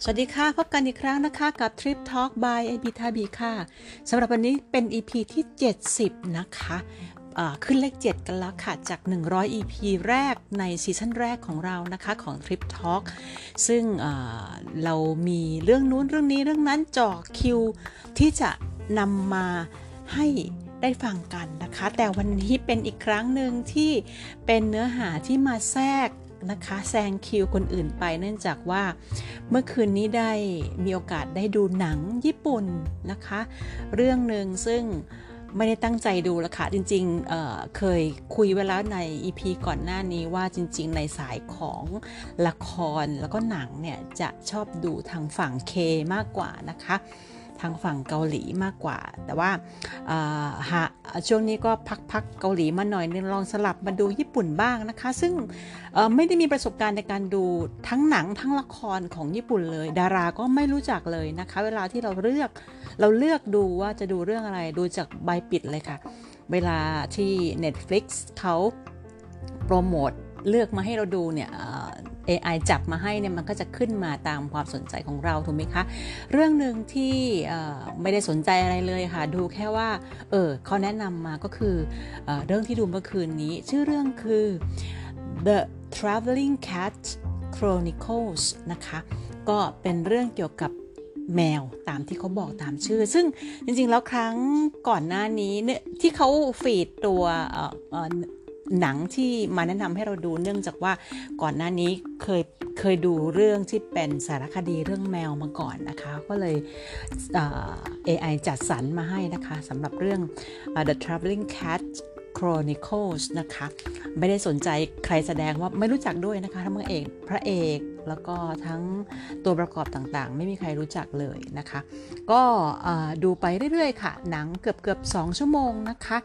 สวัสดีค่ะ พบกันอีกครั้งนะคะกับ Trip Talk by a b ท a b ค่ะสำหรับวันนี้เป็น EP ที่ 70 นะคะขึ้นเลข 7 กันแล้วค่ะจาก 100 EP แรกในซีซั่นแรกของเรานะคะของ Trip Talk ซึ่งเรามีเรื่องนู้นเรื่องนี้เรื่องนั้นจ่อคิว ที่จะนำมาให้ได้ฟังกันนะคะ แต่วันนี้เป็นอีกครั้งหนึ่งที่เป็นเนื้อหาที่มาแทรก นะคะแซงคิวคนอื่นไปเนื่องจากว่าเมื่อคืนนี้ได้มีโอกาสได้ดูหนังญี่ปุ่นนะคะ เรื่องหนึ่งซึ่งไม่ได้ตั้งใจดูละค่ะ จริงๆเเคยคุยไว้แล้วใน EP ก่อนหน้านี้ว่าจริง ๆ ในสายของละครแล้วก็หนังเนี่ย จะชอบดูทางฝั่งเคมากกว่านะคะ ทางฝั่งเกาหลีมากกว่า แต่ว่าหาช่วงนี้ก็พักๆเกาหลีมาหน่อยนึงลองสลับมาดูญี่ปุ่นบ้างนะคะ ซึ่งไม่ได้มีประสบการณ์ในการดูทั้งหนังทั้งละครของญี่ปุ่นเลย ดาราก็ไม่รู้จักเลยนะคะ เวลาที่เราเลือกเราเลือกดูว่าจะดูเรื่องอะไรดูจากใบปิดเลยค่ะ เวลาที่ Netflix เขาโปรโมทเลือกมาให้เราดูเนี่ย AI จับมาให้เนี่ยมันก็จะขึ้นมาตามความสนใจของเราถูกไหมคะ เรื่องหนึ่งที่ไม่ได้สนใจอะไรเลยค่ะ ดูแค่ว่าเออเขาแนะนำมาก็คือเอเรื่องที่ดูเมื่อคืนนี้ ชื่อเรื่องคือ The Traveling Cat Chronicles นะคะ ก็เป็นเรื่องเกี่ยวกับแมวตามที่เขาบอกตามชื่อ ซึ่งจริงๆแล้วครั้งก่อนหน้านี้เนี่ยที่เขาฟีดตัว หนังที่มาแนะนำให้เราดูเนื่องจากว่าก่อนหน้านี้เคยเคยดูเรื่องที่เป็นสารคดีเรื่องแมวมาก่อนนะคะ ก็เลย AI จัดสรรมาให้นะคะสำหรับเรื่อง The Traveling Cat Chronicles นะคะ ไม่ได้สนใจใครแสดงว่าไม่รู้จักด้วยนะคะ ทั้งพระเอกพระเอกแล้วก็ทั้งตัวประกอบต่างๆ ไม่มีใครรู้จักเลยนะคะ ก็ดูไปเรื่อยๆ ค่ะ หนังเกือบเกือบ2ชั่วโมงนะคะ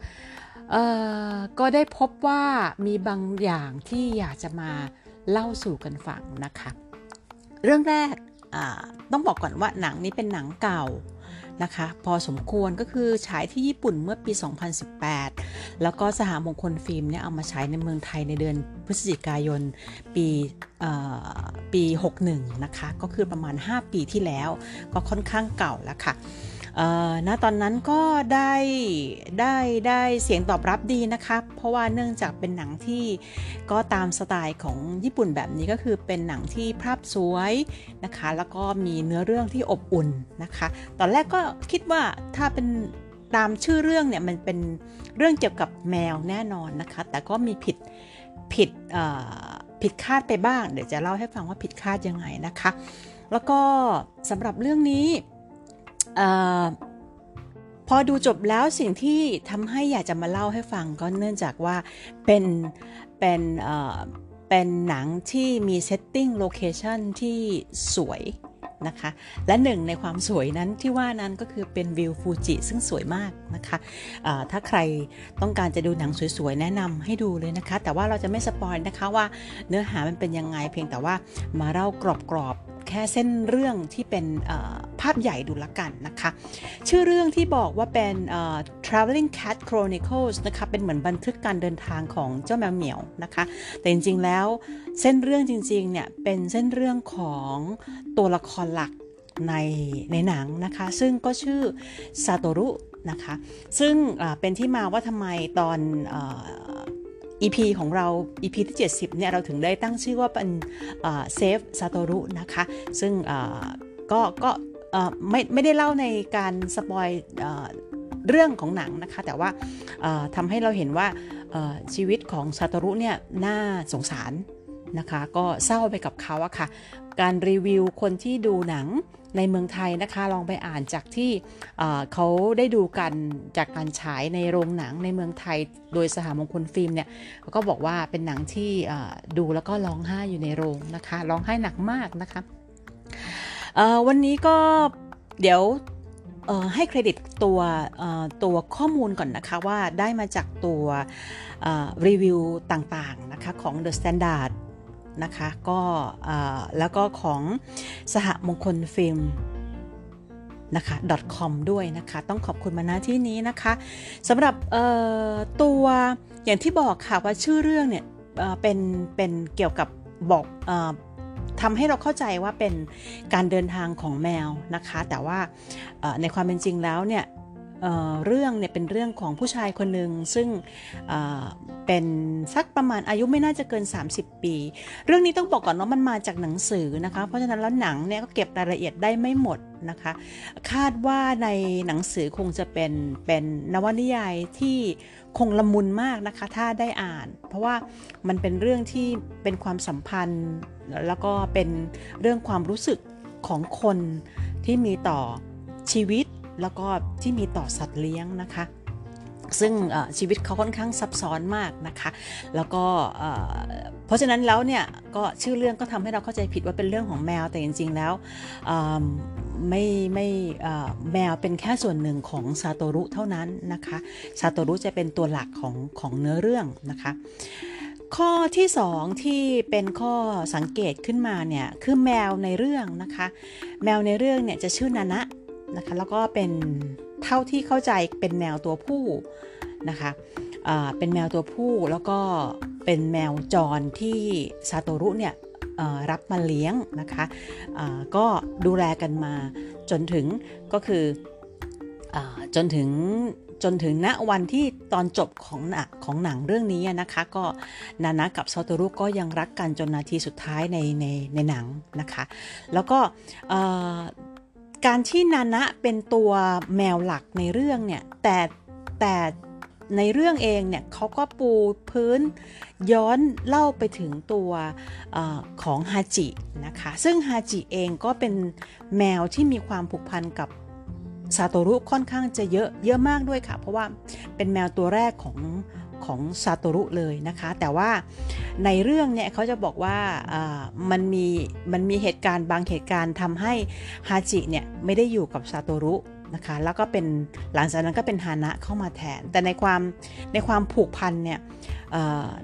ก็ได้พบว่ามีบางอย่างที่อยากจะมาเล่าสู่กันฟังนะคะ เรื่องแรกต้องบอกก่อนว่าหนังนี้เป็นหนังเก่านะคะ พอสมควรก็คือฉายที่ญี่ปุ่นเมื่อปี 2018 แล้วก็สหมงคลฟิล์มเนี่ยเอามาฉายในเมืองไทยในเดือนพฤศจิกายนปีปี 61 นะคะ ก็คือประมาณ 5 ปีที่แล้ว ก็ค่อนข้างเก่าแล้วค่ะ ณตอนนั้นก็ได้ได้ได้เสียงตอบรับดีนะคะเพราะว่าเนื่องจากเป็นหนังที่ก็ตามสไตล์ของญี่ปุ่นแบบนี้ก็คือเป็นหนังที่ภาพสวยนะคะ แล้วก็มีเนื้อเรื่องที่อบอุ่นนะคะ ตอนแรกก็คิดว่าถ้าเป็นตามชื่อเรื่องเนี่ยมันเป็นเรื่องเกี่ยวกับแมวแน่นอนนะคะ แต่ก็มีผิดผิดผิดคาดไปบ้าง เดี๋ยวจะเล่าให้ฟังว่าผิดคาดยังไงนะคะ แล้วก็สำหรับเรื่องนี้ พอดูจบแล้วสิ่งที่ทำให้อยากจะมาเล่าให้ฟังก็เนื่องจากว่าเป็นเป็นเป็นหนังที่มี setting location ที่สวยนะคะ และหนึ่งในความสวยนั้นที่ว่านั้นก็คือเป็นวิวฟูจิซึ่งสวยมากนะคะถ้าใครต้องการจะดูหนังสวยๆ แนะนำให้ดูเลยนะคะ แต่ว่าเราจะไม่ spoil นะคะว่าเนื้อหามันเป็นยังไงเพียงแต่ว่ามาเล่ากรอบๆ แค่เส้นเรื่องที่เป็น ภาพใหญ่ดูละกันนะคะ ชื่อเรื่องที่บอกว่าเป็น traveling cat chronicles นะคะ เป็นเหมือนบันทึกการเดินทางของเจ้าแมวเหมียวนะคะ แต่จริงๆแล้วเส้นเรื่องจริงๆเนี่ยเป็นเส้นเรื่องของตัวละครหลักในในหนังนะคะ ซึ่งก็ชื่อซาโตรุนะคะ ซึ่งเป็นที่มาว่าทำไมตอน EP ของเรา EP ที่ 70เนี่ยเราถึงได้ตั้งชื่อว่าเป็นSave ซาโตรุนะคะ ซึ่งก็ก็ ไม่ไม่ได้เล่าในการ spoil เรื่องของหนังนะคะ แต่ว่าทำให้เราเห็นว่าชีวิตของซาโตรุเนี่ยน่าสงสารนะคะก็เศร้าไปกับเขาอะค่ะ การรีวิวคนที่ดูหนังในเมืองไทยนะคะ ลองไปอ่านจากที่เขาได้ดูกันจากการฉายในโรงหนังในเมืองไทย โดยสหมงคลฟิล์มเนี่ยเขาก็บอกว่าเป็นหนังที่ดูแล้วก็ร้องไห้อยู่ในโรงนะคะร้องไห้หนักมากนะคะ วันนี้ก็เดี๋ยวให้เครดิตตัวตัวข้อมูลก่อนนะคะว่าได้มาจากตัวรีวิวต่างๆนะคะของ The Standard นะคะก็แล้วก็ของสหมงคลฟิล์มนะคะ .com ด้วยนะคะ ต้องขอบคุณมาณที่นี้นะคะสำหรับตัวอย่างที่บอกค่ะว่าชื่อเรื่องเนี่ยเป็นเป็นเกี่ยวกับบอก ทำให้เราเข้าใจว่าเป็นการเดินทางของแมวนะคะ แต่ว่าในความเป็นจริงแล้วเนี่ย เเรื่องเนี่ยเป็นเรื่องของผู้ชายคนหนึ่งซึ่งเป็นสักประมาณอายุไม่น่าจะเกิน 30 ปี เรื่องนี้ต้องบอกก่อนว่ามันมาจากหนังสือนะคะ เพราะฉะนั้นแล้วหนังเนี่ยก็เก็บรายละเอียดได้ไม่หมดนะคะ คาดว่าในหนังสือคงจะเป็นเป็นนวนิยายที่คงละมุนมากนะคะ ถ้าได้อ่าน เพราะว่ามันเป็นเรื่องที่เป็นความสัมพันธ์ แล้วก็เป็นเรื่องความรู้สึกของคนที่มีต่อชีวิต แล้วก็ที่มีต่อสัตว์เลี้ยงนะคะซึ่งชีวิตเขาค่อนข้างซับซ้อนมากนะคะ แล้วก็เพราะฉะนั้นแล้วเนี่ยก็ชื่อเรื่องก็ทำให้เราเข้าใจผิดว่าเป็นเรื่องของแมวแต่จริง ๆ แล้วไม่ไม่แมวเป็นแค่ส่วนหนึ่งของซาโตรุเท่านั้นนะคะซาโตรุจะเป็นตัวหลักของของเนื้อเรื่องนะคะข้อที่2ที่เป็นข้อสังเกตขึ้นมาเนี่ยคือแมวในเรื่องนะคะ แมวในเรื่องเนี่ยจะชื่อนานะ นะคะแล้วก็เป็นเท่าที่เข้าใจเป็นแมวตัวผู้นะคะเป็นแมวตัวผู้แล้วก็เป็นแมวจรที่ซาโตรุเนี่ยรับมาเลี้ยงนะคะก็ดูแลกันมาจนถึงก็คืออจนถึงจนถึงณวันที่ตอนจบของของหนังเรื่องนี้นะคะ ก็นานะกับซาโตรุก็ยังรักกันจนนาทีสุดท้ายในในในหนังนะคะ แล้วก็ การที่นานะเป็นตัวแมวหลักในเรื่องเนี่ยแต่แต่ในเรื่องเองเนี่ยเขาก็ปูพื้นย้อนเล่าไปถึงตัวอของฮาจินะคะซึ่งฮาจิเองก็เป็นแมวที่มีความผูกพันกับซาโตรุค่อนข้างจะเยอะเยอะมากด้วยค่ะ เพราะว่าเป็นแมวตัวแรกของ ของซาโตรุเลยนะคะ แต่ว่าในเรื่องเนี่ยเขาจะบอกว่ามันมีมันมีเหตุการณ์บางเหตุการณ์ทำให้ฮาจิเนี่ยไม่ได้อยู่กับซาโตรุนะคะแล้วก็เป็นหลังจากนั้นก็เป็นฮานะเข้ามาแทน แต่ในความในความผูกพันเนี่ย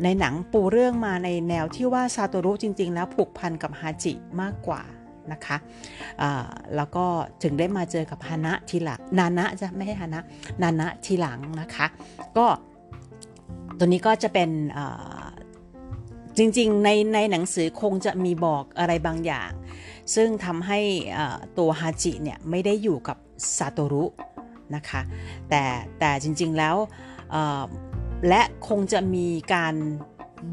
ในหนังปูเรื่องมาในแนวที่ว่าซาโตรุจริง ๆ แล้วผูกพันกับฮาจิมากกว่านะคะแล้วก็ถึงได้มาเจอกับฮานะทีหลังนานะจะไม่ใช่ฮานะนานะทีหลังนะคะ ก็ ตัวนี้ก็จะเป็นจริงๆ ในในหนังสือคงจะมีบอกอะไรบางอย่าง ซึ่งทำให้ตัวฮาจิเนี่ยไม่ได้อยู่กับซาโตรุนะคะแต่แต่จริงๆแล้วและคงจะมีการ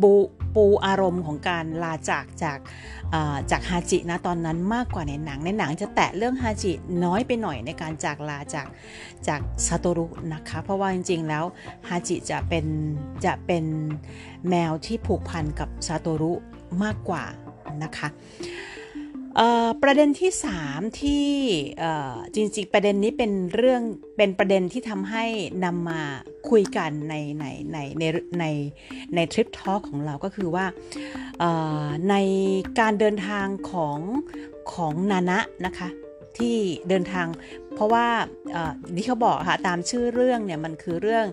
บู ปูอารมณ์ของการลาจากจากจากฮาจินะตอนนั้นมากกว่าในหนังในหนังจะแตะเรื่องฮาจิน้อยไปหน่อยในการจากลาจากจากซาโตรุนะคะ เพราะว่าจริงๆแล้วฮาจิจะเป็นจะเป็นแมวที่ผูกพันกับซาโตรุมากกว่านะคะ ประเด็นที่ 3 ที่จริงๆประเด็นนี้เป็นเรื่องเป็นประเด็นที่ทำให้นำมาคุยกันในในในในในในทริปทอล์กของเราก็คือว่าในการเดินทางของของนานะนะคะที่เดินทาง เพราะว่าที่เขาบอกค่ะ ตามชื่อเรื่องเนี่ย มันคือเรื่อง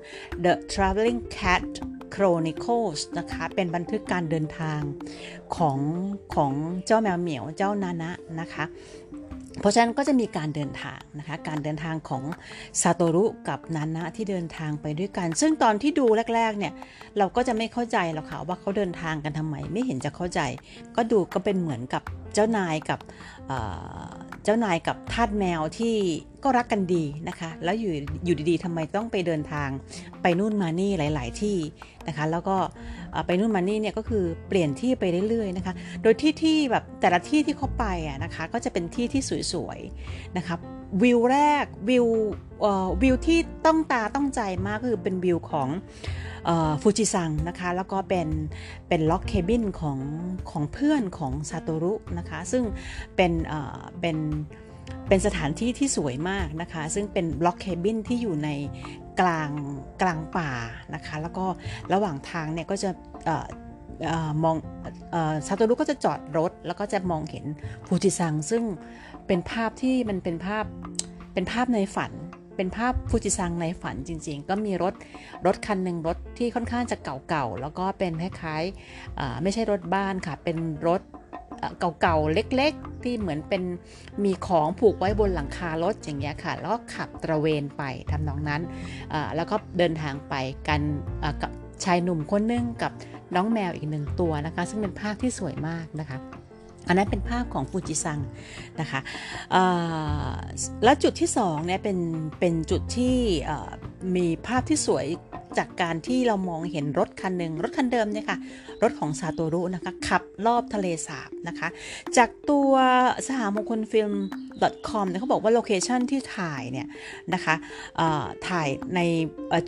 The Traveling Cat Chronicles นะคะ เป็นบันทึกการเดินทางของของเจ้าแมวเหมียวเจ้านานะนะคะเพราะฉะนั้นก็จะมีการเดินทางนะคะ การเดินทางของซาโตรุกับนานะที่เดินทางไปด้วยกัน ซึ่งตอนที่ดูแรกๆเนี่ยเราก็จะไม่เข้าใจหรอกค่ะว่าเขาเดินทางกันทำไม ไม่เห็นจะเข้าใจ ก็ดูก็เป็นเหมือนกับเจ้านายกับ จ้านายกับทาสแมวที่ก็รักกันดีนะคะ แล้วอยู่อยู่ดีๆทำไมต้องไปเดินทาง ไปนู่นมานี่หลาย ๆ ที่นะคะ แล้วก็ไปนู่นมานี่เนี่ยก็คือเปลี่ยนที่ไปเรื่อยๆนะคะ โดยที่ที่แบบแต่ละที่ที่เขาไปอะนะคะ ก็จะเป็นที่ที่สวยๆนะคะวิวแรกวิววิวที่ต้องตาต้องใจมากคือเป็นวิวของ ฟูจิซังนะคะแล้วก็เป็นเป็นล็อกเคบินของของเพื่อนของซาโตรุนะคะซึ่งเป็นเป็นเป็นสถานที่ที่สวยมากนะคะ ซึ่งเป็นบล็อกเคบินที่อยู่ในกลางกลางป่านะคะ แล้วก็ระหว่างทางเนี่ยก็จะมองซาโตรุก็จะจอดรถ แล้วก็จะมองเห็นฟูจิซัง ซึ่งเป็นภาพที่มันเป็นภาพเป็นภาพในฝัน เป็นภาพฟูจิซังในฝันจริง ๆ ก็มีรถรถคันหนึ่งรถที่ค่อนข้างจะเก่าๆ แล้วก็เป็นคล้ายๆไม่ใช่รถบ้านค่ะ เป็นรถเก่าๆ เล็กๆ ที่เหมือนเป็นมีของผูกไว้บนหลังคารถอย่างเงี้ยค่ะ แล้วก็ขับตระเวนไปทำนองนั้น แล้วก็เดินทางไปกันกับชายหนุ่มคนนึงกับน้องแมวอีกหนึ่งตัวนะคะ ซึ่งเป็นภาพที่สวยมากนะคะ อันนั้นเป็นภาพของฟูจิซังนะคะแล้วจุดที่2เนี่ยเป็นเป็นจุดที่มีภาพที่สวยจากการที่เรามองเห็นรถคันหนึ่งรถคันเดิมเนี่ยค่ะรถของซาโตรุนะคะขับรอบทะเลสาบนะคะ จากตัวสหมงคลฟิล์ม .com เนี่ยเขาบอกว่าโลเคชันที่ถ่ายเนี่ยนะคะถ่ายใน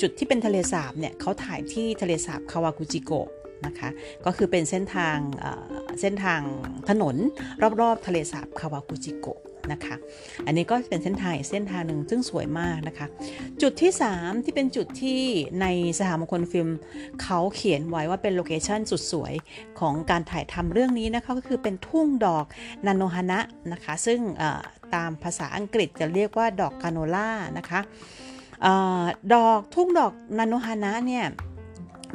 จุดที่เป็นทะเลสาบเนี่ยเขาถ่ายที่ทะเลสาบคาวากุจิโกะ นะคะ ก็คือเป็นเส้นทางเส้นทางถนนรอบๆ ทะเลสาบคาวากุจิโกะนะคะ อันนี้ก็เป็นเส้นทางเส้นทางหนึ่งซึ่งสวยมากนะคะ จุดที่ 3 ที่เป็นจุดที่ในสหมงคลฟิล์มเขาเขียนไว้ว่าเป็น location สุดสวยของการถ่ายทำเรื่องนี้นะคะก็คือเป็นทุ่งดอกนาโนฮานะนะคะ ซึ่งตามภาษาอังกฤษจะเรียกว่าดอก canola นะคะดอกทุ่งดอกนาโนฮานะเนี่ย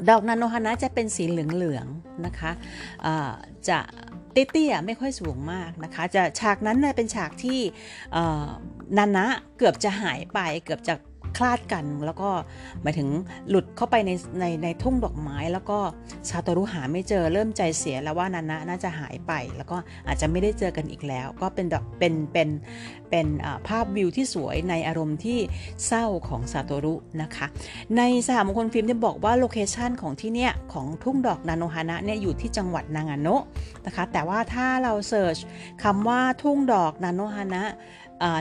ดอกนาโนฮานะจะเป็นสีเหลืองๆนะคะจะเตี้ยๆไม่ค่อยสูงมากนะคะ จะฉากนั้นเป็นฉากที่นานะเกือบจะหายไปเกือบจะ คลาดกัน แล้วก็หมายถึงหลุดเข้าไปในในในทุ่งดอกไม้ แล้วก็ซาตรุหาไม่เจอเริ่มใจเสียแล้วว่านานะน่าจะหายไป แล้วก็อาจจะไม่ได้เจอกันอีกแล้ว ก็เป็นเป็นเป็นเป็นภาพวิวที่สวยในอารมณ์ที่เศร้าของซาโตรุนะคะ ในสหมงคลฟิล์มได้บอกว่า location ของที่เนี้ยของทุ่งดอกนาโนฮานะเนี่ยอยู่ที่จังหวัดนางาโนะนะคะ แต่ว่าถ้าเรา search คำว่าทุ่งดอกนาโนฮานะ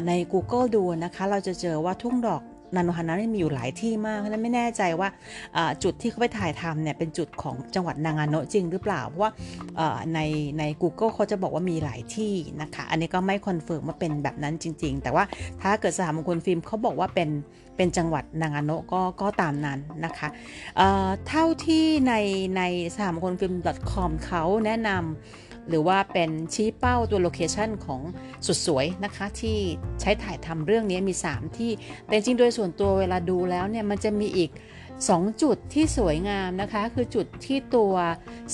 ใน Google ดูนะคะ เราจะเจอว่าทุ่งดอก นาโนฮานะมีอยู่หลายที่มาก เพราะนั้นไม่แน่ใจว่าจุดที่เขาไปถ่ายทำเนี่ยเป็นจุดของจังหวัดนางาโนะจริงหรือเปล่า เพราะว่าในใน Google เขาจะบอกว่ามีหลายที่นะคะ อันนี้ก็ไม่ confirm ว่าเป็นแบบนั้นจริง ๆ แต่ว่าถ้าเกิดสหมงคลฟิล์มเขาบอกว่าเป็นเป็นจังหวัดนางาโนะก็ก็ตามนั้นนะคะเท่าที่ในในสหมงคลฟิล์ม .com เขาแนะนำ หรือว่าเป็นชี้เป้าตัว location ของสุดสวยนะคะที่ใช้ถ่ายทำเรื่องนี้มี 3 ที่ แต่จริงโดยส่วนตัวเวลาดูแล้วเนี่ยมันจะมีอีก 2 จุดที่สวยงามนะคะ คือจุดที่ตัว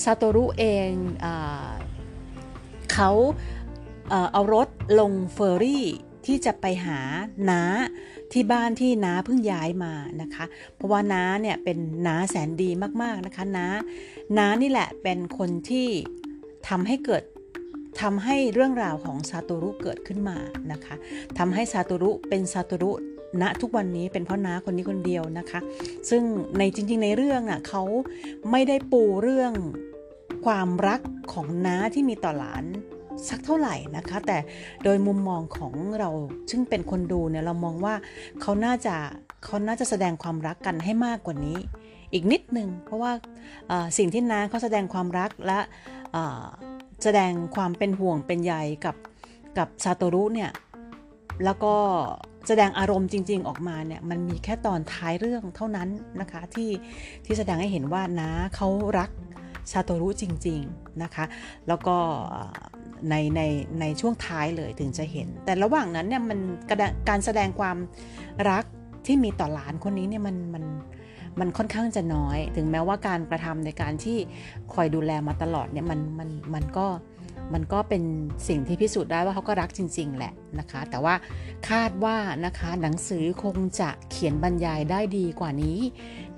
ซาโตรุเองเอเขาเอารถลงเฟอร์รี่ที่จะไปหาน้าที่บ้านที่น้าเพิ่งย้ายมานะคะ เพราะว่าน้าเนี่ยเป็นน้าแสนดีมากๆนะคะน้าน้านี่แหละเป็นคนที่ ทำให้เกิดทำให้เรื่องราวของซาโตรุเกิดขึ้นมานะคะทำให้ซาโตรุเป็นซาโตรุณทุกวันนี้เป็นเพราะน้าคนนี้คนเดียวนะคะ ซึ่งในจริง ๆ ในเรื่องน่ะเขาไม่ได้ปูเรื่องความรักของน้าที่มีต่อหลานสักเท่าไหร่นะคะ แต่โดยมุมมองของเราซึ่งเป็นคนดูเนี่ยเรามองว่าเขาน่าจะเขาน่าจะแสดงความรักกันให้มากกว่านี้ อีกนิดนึงเพราะว่าสิ่งที่น้าเขาแสดงความรักและ แสดงความเป็นห่วงเป็นใยกับกับซาโตรุเนี่ยแล้วก็แสดงอารมณ์จริง ๆ ออกมาเนี่ยมันมีแค่ตอนท้ายเรื่องเท่านั้นนะคะที่ที่แสดงให้เห็นว่าน้าเขารักซาโตรุจริง ๆนะคะ แล้วก็ในในในช่วงท้ายเลยถึงจะเห็น แต่ระหว่างนั้นเนี่ยมันการแสดงความรักที่มีต่อหลานคนนี้เนี่ยมันมันมัน มันค่อนข้างจะน้อย ถึงแม้ว่าการกระทำในการที่คอยดูแลมาตลอดเนี่ยมันมันมันก็มันก็เป็นสิ่งที่พิสูจน์ได้ว่าเขาก็รักจริง ๆ แหละนะคะ แต่ว่าคาดว่านะคะหนังสือคงจะเขียนบรรยายได้ดีกว่านี้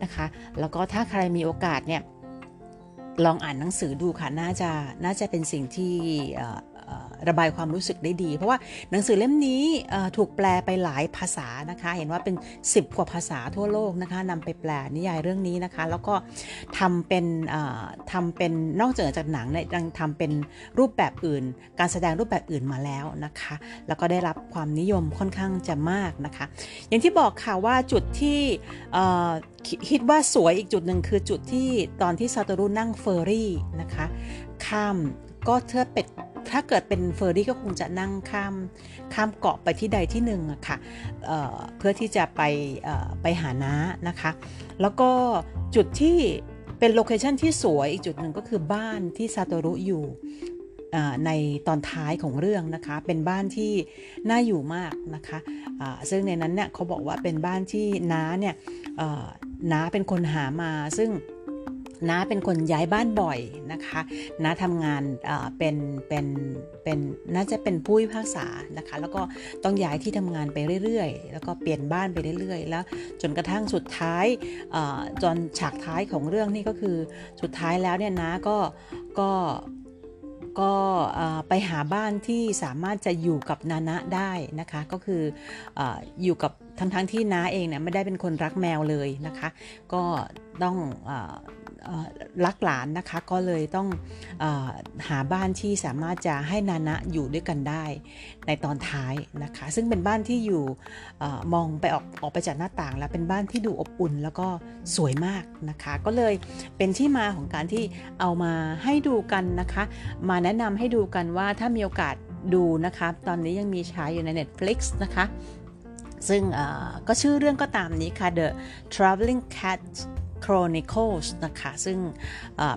นะคะ แล้วก็ถ้าใครมีโอกาสเนี่ยลองอ่านหนังสือดูค่ะ น่าจะน่าจะเป็นสิ่งที่ ระบายความรู้สึกได้ดี เพราะว่าหนังสือเล่มนี้ถูกแปลไปหลายภาษานะคะ เห็นว่าเป็น 10 กว่าภาษาทั่วโลกนะคะนำไปแปลนิยายเรื่องนี้นะคะ แล้วก็ทำเป็นทำเป็นนอกจากจากหนังเนี่ยยังทำเป็นรูปแบบอื่น การแสดงรูปแบบอื่นมาแล้วนะคะ แล้วก็ได้รับความนิยมค่อนข้างจะมากนะคะ อย่างที่บอกค่ะว่าจุดที่คิดว่าสวยอีกจุดหนึ่งคือจุดที่ตอนที่ซาโตรุนั่งเฟอร์รี่นะคะ ข้ามก็เธอเป็ด ถ้าเกิดเป็นเฟอร์รี่ก็คงจะนั่งข้ามข้ามเกาะไปที่ใดที่หนึ่งอะค่ะเเพื่อที่จะไปไปหาน้านะคะ แล้วก็จุดที่เป็นโลเคชันที่สวยอีกจุดหนึ่งก็คือบ้านที่ซาโตรุอยู่ในตอนท้ายของเรื่องนะคะ เป็นบ้านที่น่าอยู่มากนะคะซึ่งในนั้นเนี่ยเขาบอกว่าเป็นบ้านที่น้าเนี่ยน้าเป็นคนหามาซึ่ง น้าเป็นคนย้ายบ้านบ่อยนะคะน้าทำงานเป็นเป็นเป็นน่าจะเป็นผู้พิพากษานะคะ แล้วก็ต้องย้ายที่ทำงานไปเรื่อยๆ แล้วก็เปลี่ยนบ้านไปเรื่อยๆ แล้วจนกระทั่งสุดท้ายจนฉากท้ายของเรื่องนี่ก็คือสุดท้ายแล้วเนี่ยน้าก็ก็ก็ไปหาบ้านที่สามารถจะอยู่กับนานะได้นะคะ ก็คือออยู่กับทั้งทั้งๆที่น้าเองเนี่ยไม่ได้เป็นคนรักแมวเลยนะคะ ก็ต้องอ รักหลานนะคะก็เลยต้องอหาบ้านที่สามารถจะให้นานะอยู่ด้วยกันได้ในตอนท้ายนะคะ ซึ่งเป็นบ้านที่อยู่อมองไปออกออกไปจากหน้าต่าง แล้วเป็นบ้านที่ดูอบอุ่นแล้วก็สวยมากนะคะ ก็เลยเป็นที่มาของการที่เอามาให้ดูกันนะคะ มาแนะนำให้ดูกันว่าถ้ามีโอกาสดูนะคะตอนนี้ยังมีฉายอยู่ใน Netflix นะคะ ซึ่งก็ชื่อเรื่องก็ตามนี้ค่ะ The Traveling Cat Chronicles นะคะซึ่ง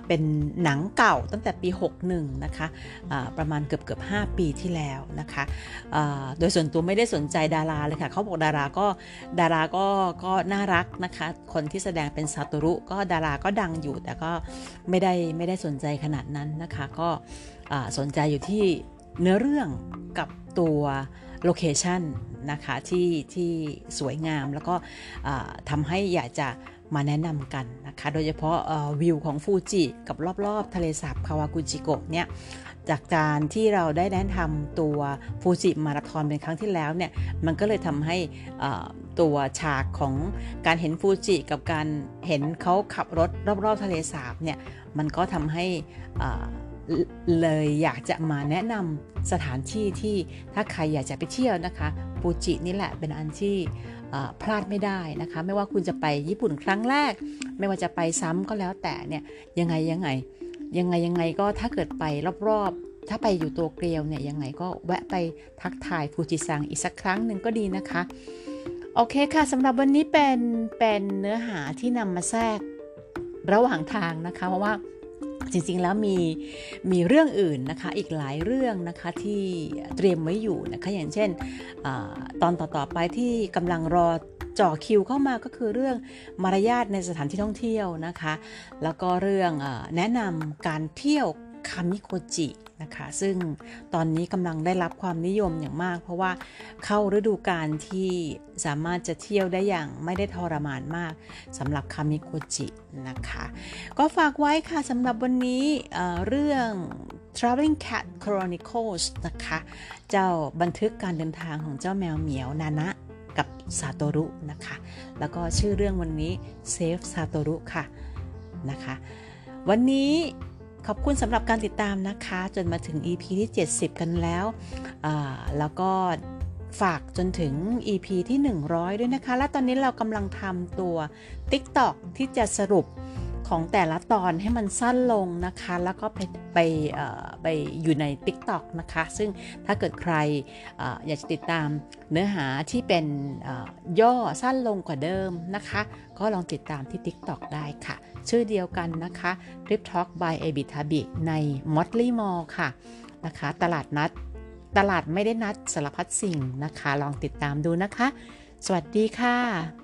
เป็นหนังเก่าตั้งแต่ปี 61 นะคะประมาณเกือบเกือบ5 ปีที่แล้วนะคะโดยส่วนตัวไม่ได้สนใจดาราเลยค่ะเขาบอกดาราก็ดาราก็ก็น่ารักนะคะคนที่แสดงเป็นซาโตรุก็ดาราก็ดังอยู่ แต่ก็ไม่ได้ไม่ได้สนใจขนาดนั้นนะคะก็สนใจอยู่ที่เนื้อเรื่องกับตัวโลเคชันนะคะที่ที่สวยงามแล้วก็ทำให้อยากจะ มาแนะนำกันนะคะ โดยเฉพาะวิวของฟูจิกับรอบๆ ทะเลสาบคาวากุจิโกะเนี่ยจากการที่เราได้แนะนำตัวฟูจิมาราธอนเป็นครั้งที่แล้วเนี่ยมันก็เลยทำให้ตัวฉากของการเห็นฟูจิกับการเห็นเขาขับรถรอบๆ ทะเลสาบเนี่ยมันก็ทำให้เลยอยากจะมาแนะนำสถานที่ที่ถ้าใครอยากจะไปเที่ยวนะคะ ฟูจินี่แหละเป็นอันที่พลาดไม่ได้นะคะ ไม่ว่าคุณจะไปญี่ปุ่นครั้งแรก ไม่ว่าจะไปซ้ำก็แล้วแต่เนี่ยยังไงยังไงยังไงยังไงก็ถ้าเกิดไปรอบๆ ถ้าไปอยู่ตัวเกลียวเนี่ยยังไงก็แวะไปทักทายฟูจิซังอีกสักครั้งหนึ่งก็ดีนะคะ โอเคค่ะสำหรับวันนี้เป็นเป็นเนื้อหาที่นำมาแทรกระหว่างทางนะคะ เพราะว่า จริงๆแล้วมีมีเรื่องอื่นนะคะอีกหลายเรื่องนะคะที่เตรียมไว้อยู่นะคะอย่างเช่นอตอนต่อๆไปที่กำลังรอจ่อคิวเข้ามาก็คือเรื่องมารยาทในสถานที่ท่องเที่ยวนะคะ แล้วก็เรื่องอแนะนำการเที่ยว คามิโกจินะคะ ซึ่งตอนนี้กำลังได้รับความนิยมอย่างมาก เพราะว่าเข้าฤดูกาลที่สามารถจะเที่ยวได้อย่างไม่ได้ทรมานมากสำหรับคามิโกจินะคะ ก็ฝากไว้ค่ะสำหรับวันนี้เเรื่อง Traveling Cat Chronicles นะคะ เจ้าบันทึกการเดินทางของเจ้าแมวเหมียวนานะกับซาโตรุนะคะ แล้วก็ชื่อเรื่องวันนี้ Save ซาโตรุค่ะนะคะ วันนี้ ขอบคุณสำหรับการติดตามนะคะ จนมาถึง EP ที่ 70 กันแล้ว แล้วก็ฝากจนถึง EP ที่ 100 ด้วยนะคะ และตอนนี้เรากำลังทำตัว TikTok ที่จะสรุปของแต่ละตอนให้มันสั้นลงนะคะ แล้วก็ไปไปเอ่อไปอยู่ใน TikTok นะคะ ซึ่งถ้าเกิดใครออยากจะติดตามเนื้อหาที่เป็นย่อสั้นลงกว่าเดิมนะคะ ก็ลองติดตามที่ TikTok ได้ค่ะ ชื่อเดียวกันนะคะ Trip Talk by a b i t a b i ใน Motley Mall ค่ะนะคะ ตลาดนัด ตลาดไม่ได้นัดสารพัดสิ่งนะคะ ลองติดตามดูนะคะ สวัสดีค่ะ